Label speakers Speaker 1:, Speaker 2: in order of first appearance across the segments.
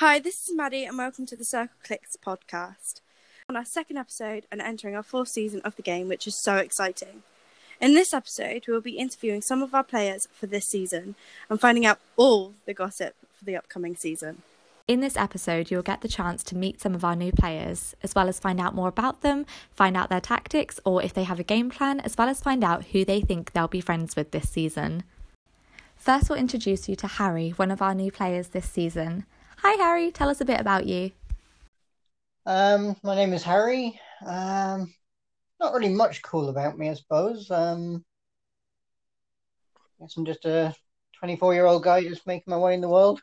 Speaker 1: Hi, this is Maddie, and welcome to the Circle Clicks podcast. On our second episode and entering our fourth season of the game, which is so exciting. In this episode, we will be interviewing some of our players for this season and finding out all the gossip for the upcoming season.
Speaker 2: In this episode, you'll get the chance to meet some of our new players, as well as find out more about them, find out their tactics, or if they have a game plan, as well as find out who they think they'll be friends with this season. First, we'll introduce you to Harry, one of our new players this season. Hi, Harry. Tell us a bit about you.
Speaker 3: Um, my name is Harry. Um, not really much cool about me, I suppose. Um, I guess I'm just a 24 year old guy just making my way in the world.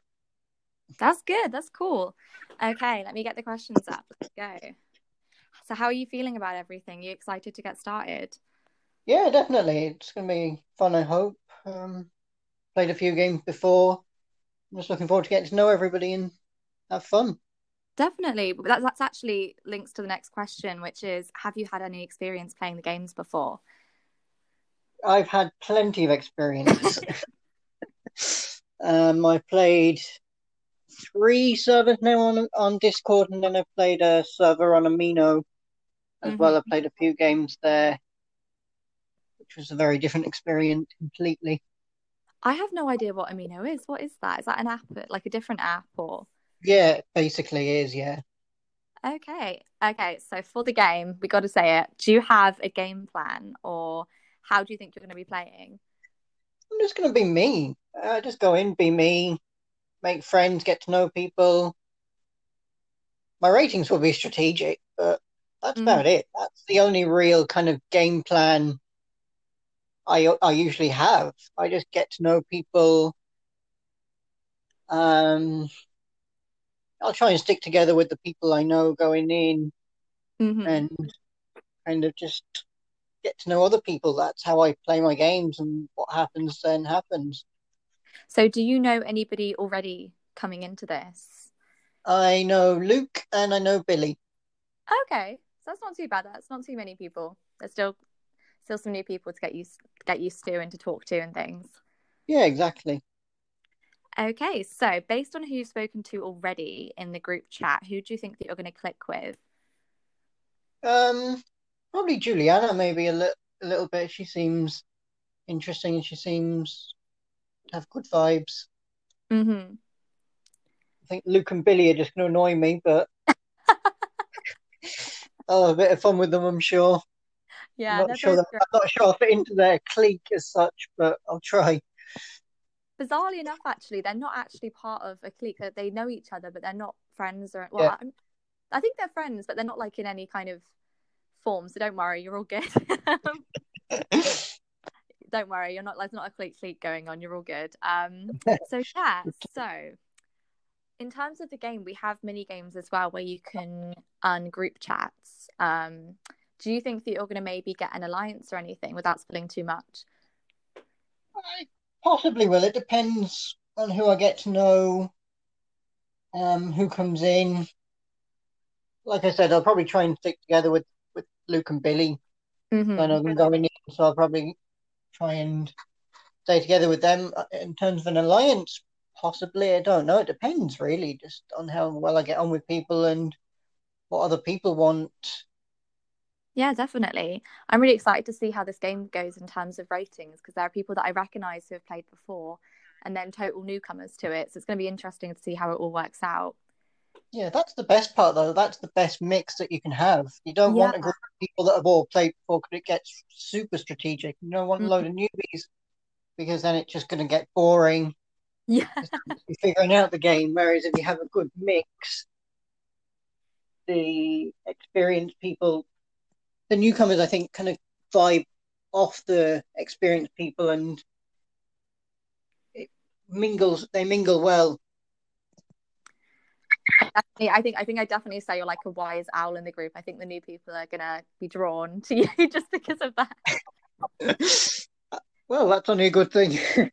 Speaker 2: That's good. That's cool. Okay, let me get the questions up. Let's go. So, how are you feeling about everything? You excited to get started?
Speaker 3: Yeah, definitely. It's going to be fun, I hope. Um, played a few games before. I'm just looking forward to getting to know everybody and have fun.
Speaker 2: Definitely. That, that's actually links to the next question, which is Have you had any experience playing the games before?
Speaker 3: I've had plenty of experience. um, I played three servers now on on Discord, and then I played a server on Amino as mm-hmm. well. I played a few games there, which was a very different experience completely.
Speaker 2: I have no idea what Amino is. What is that? Is that an app, like a different app, or?
Speaker 3: Yeah, basically is. Yeah.
Speaker 2: Okay. Okay. So for the game, we got to say it. Do you have a game plan, or how do you think you're going to be playing?
Speaker 3: I'm just going to be me. Uh, just go in, be me, make friends, get to know people. My ratings will be strategic, but that's mm. about it. That's the only real kind of game plan I I usually have. I just get to know people. Um, I'll try and stick together with the people I know going in, mm-hmm. and kind of just get to know other people. That's how I play my games, and what happens then happens.
Speaker 2: So, do you know anybody already coming into this?
Speaker 3: I know Luke and I know Billy.
Speaker 2: Okay, so that's not too bad. That's not too many people. There's still still some new people to get used get used to and to talk to and things.
Speaker 3: Yeah, exactly.
Speaker 2: Okay, so based on who you've spoken to already in the group chat, who do you think that you're going to click with?
Speaker 3: Um, probably Juliana, maybe a, li- a little bit. She seems interesting and she seems to have good vibes.
Speaker 2: Mm-hmm.
Speaker 3: I think Luke and Billy are just going to annoy me, but I'll have a bit of fun with them, I'm sure.
Speaker 2: Yeah,
Speaker 3: I'm not sure. That, I'm not sure I'll fit into their clique as such, but I'll try.
Speaker 2: Bizarrely enough, actually, they're not actually part of a clique. That They know each other, but they're not friends. Or well, yeah. I think they're friends, but they're not like in any kind of form. So don't worry, you're all good. don't worry, you're not. There's not a clique clique going on. You're all good. Um. So yeah. So in terms of the game, we have mini games as well where you can ungroup chats. Um, do you think that you're going to maybe get an alliance or anything without spilling too much?
Speaker 3: I possibly will. It depends on who I get to know, um, who comes in. Like I said, I'll probably try and stick together with, with Luke and Billy.
Speaker 2: Mm-hmm.
Speaker 3: I know them going in, so I'll probably try and stay together with them. Uh, in terms of an alliance, possibly, I don't know. It depends really, just on how well I get on with people and what other people want
Speaker 2: yeah, definitely. I'm really excited to see how this game goes in terms of ratings because there are people that I recognize who have played before and then total newcomers to it. So it's going to be interesting to see how it all works out.
Speaker 3: Yeah, that's the best part though. That's the best mix that you can have. You don't yeah. want a group of people that have all played before because it gets super strategic. You don't want mm-hmm. a load of newbies because then it's just going to get boring.
Speaker 2: Yeah.
Speaker 3: figuring out the game. Whereas if you have a good mix, the experienced people the newcomers, I think, kind of vibe off the experienced people and it mingles. They mingle well.
Speaker 2: Definitely, I think I think I definitely say you're like a wise owl in the group. I think the new people are gonna be drawn to you just because of
Speaker 3: that. well, that's only a good thing.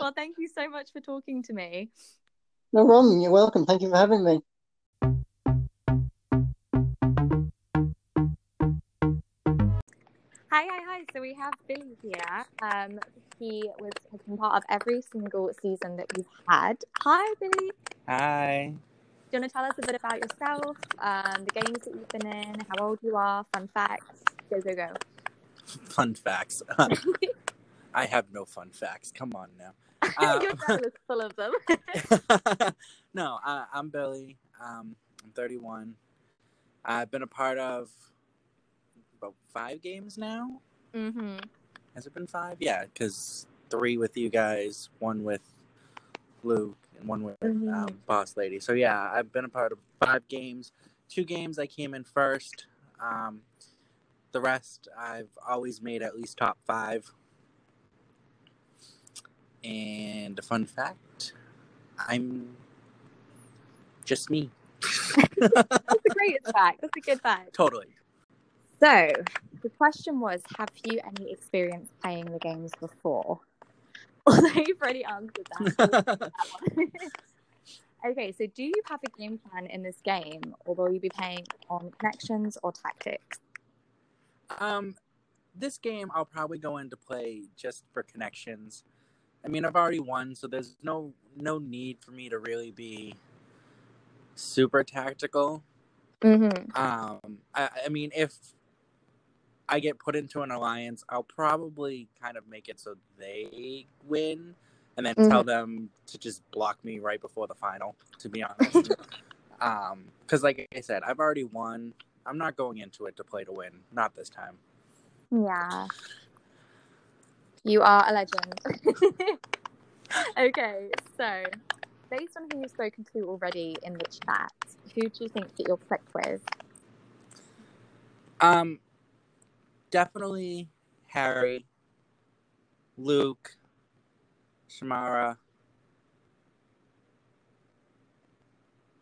Speaker 2: well, thank you so much for talking to me.
Speaker 3: No problem. You're welcome. Thank you for having me.
Speaker 2: So we have Billy here. Um, he was has been part of every single season that we've had. Hi, Billy.
Speaker 4: Hi.
Speaker 2: Do you want to tell us a bit about yourself, um, the games that you've been in, how old you are, fun facts? Go, go, go.
Speaker 4: Fun facts. I have no fun facts. Come on now.
Speaker 2: Your dad is full of them.
Speaker 4: no, I, I'm Billy. Um, I'm 31. I've been a part of about five games now.
Speaker 2: Mm-hmm.
Speaker 4: Has it been five? Yeah, because three with you guys, one with Luke, and one with
Speaker 2: Mhm.
Speaker 4: um, Boss Lady. So yeah, I've been a part of five games. Two games I came in first. Um, the rest I've always made at least top five. And a fun fact, I'm just me.
Speaker 2: That's a great fact. That's a good fact.
Speaker 4: Totally.
Speaker 2: So, the question was Have you any experience playing the games before? Although you've already answered that. okay, so do you have a game plan in this game, or will you be playing on connections or tactics?
Speaker 4: Um, this game I'll probably go into play just for connections. I mean, I've already won, so there's no no need for me to really be super tactical.
Speaker 2: Mm-hmm.
Speaker 4: Um, I, I mean, if I get put into an alliance, I'll probably kind of make it so they win, and then tell them to just block me right before the final. To be honest, um, because like I said, I've already won. I'm not going into it to play to win. Not this time.
Speaker 2: Yeah. You are a legend. okay, so based on who you've spoken to already in the chat, who do you think that you'll click with?
Speaker 4: Um, definitely Harry, Luke, Shamara.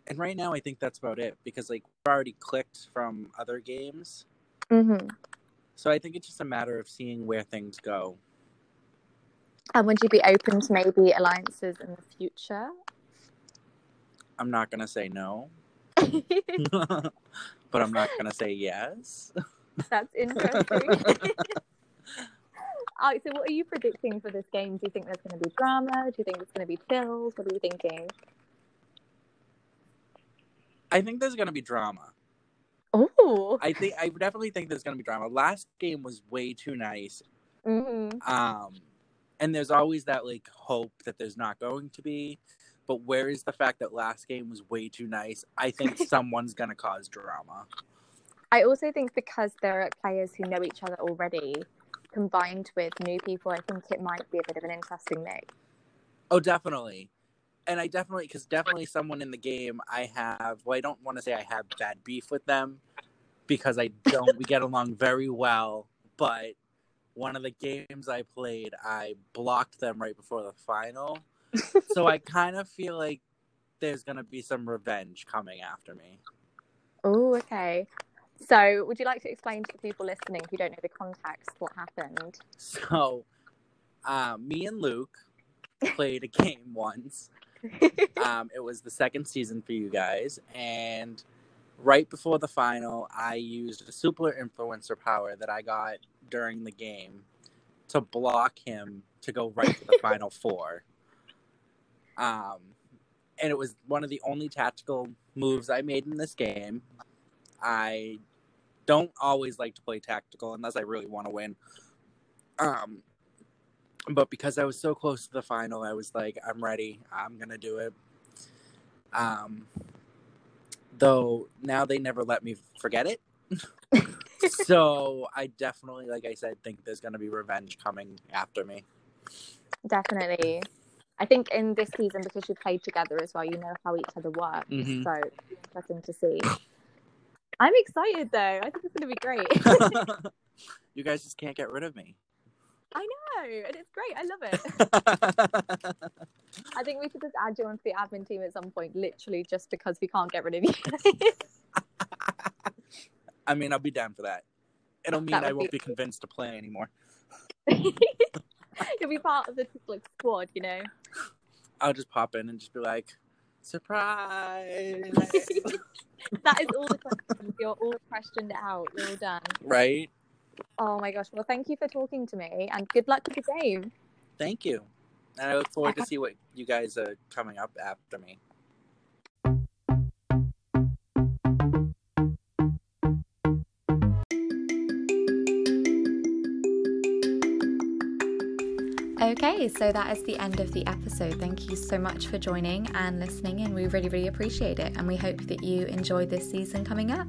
Speaker 4: And right now, I think that's about it because like we're already clicked from other games,
Speaker 2: Mm-hmm.
Speaker 4: so I think it's just a matter of seeing where things go.
Speaker 2: And would you be open to maybe alliances in the future?
Speaker 4: I'm not gonna say no, but I'm not gonna say yes.
Speaker 2: That's interesting. Oh, so what are you predicting for this game? Do you think there's going to be drama? Do you think it's going to be chills? What are you thinking?
Speaker 4: I think there's gonna be drama.
Speaker 2: Oh,
Speaker 4: I think I definitely think there's gonna be drama. Last game was way too nice,
Speaker 2: mm-hmm.
Speaker 4: um and there's always that like hope that there's not going to be but where is the fact that last game was way too nice i think someone's gonna cause drama
Speaker 2: I also think because there are players who know each other already, combined with new people, I think it might be a bit of an interesting mix.
Speaker 4: oh definitely and i definitely because definitely someone in the game i have well i don't want to say i have bad beef with them because i don't we get along very well but one of the games i played i blocked them right before the final so i kind of feel like there's gonna be some revenge coming after me
Speaker 2: Oh, okay. So, would you like to explain to the people listening who don't know the context what happened?
Speaker 4: So, uh, me and Luke played a game once. Um, it was the second season for you guys, and right before the final, I used a super influencer power that I got during the game to block him to go right to the final four. Um, and it was one of the only tactical moves I made in this game. I don't always like to play tactical unless I really want to win. Um, but because I was so close to the final, I was like, I'm ready. I'm gonna do it. Um, though now they never let me forget it. so I definitely, like I said, think there's gonna be revenge coming after me.
Speaker 2: Definitely. I think in this season, because you played together as well, you know how each other works.
Speaker 4: Mhm.
Speaker 2: So, interesting to see. I'm excited though. I think it's going to be great.
Speaker 4: you guys just can't get rid of me.
Speaker 2: I know, and it's great. I love it. I think we should just add you onto the admin team at some point, literally just because we can't get rid of you.
Speaker 4: I mean, I'll be down for that. It'll mean I won't
Speaker 2: be-
Speaker 4: be convinced to play anymore.
Speaker 2: You'll be part of the like squad, you know.
Speaker 4: I'll just pop in and just be like, surprise,
Speaker 2: that is all the questions. You're all questioned out. You're all done.
Speaker 4: right?
Speaker 2: Oh my gosh. Well, thank you for talking to me and good luck with the game.
Speaker 4: Thank you. And I look forward to see what you guys are coming up after me.
Speaker 2: Okay, so that is the end of the episode. Thank you so much for joining and listening, and we really, really appreciate it. And we hope that you enjoyed this season coming up.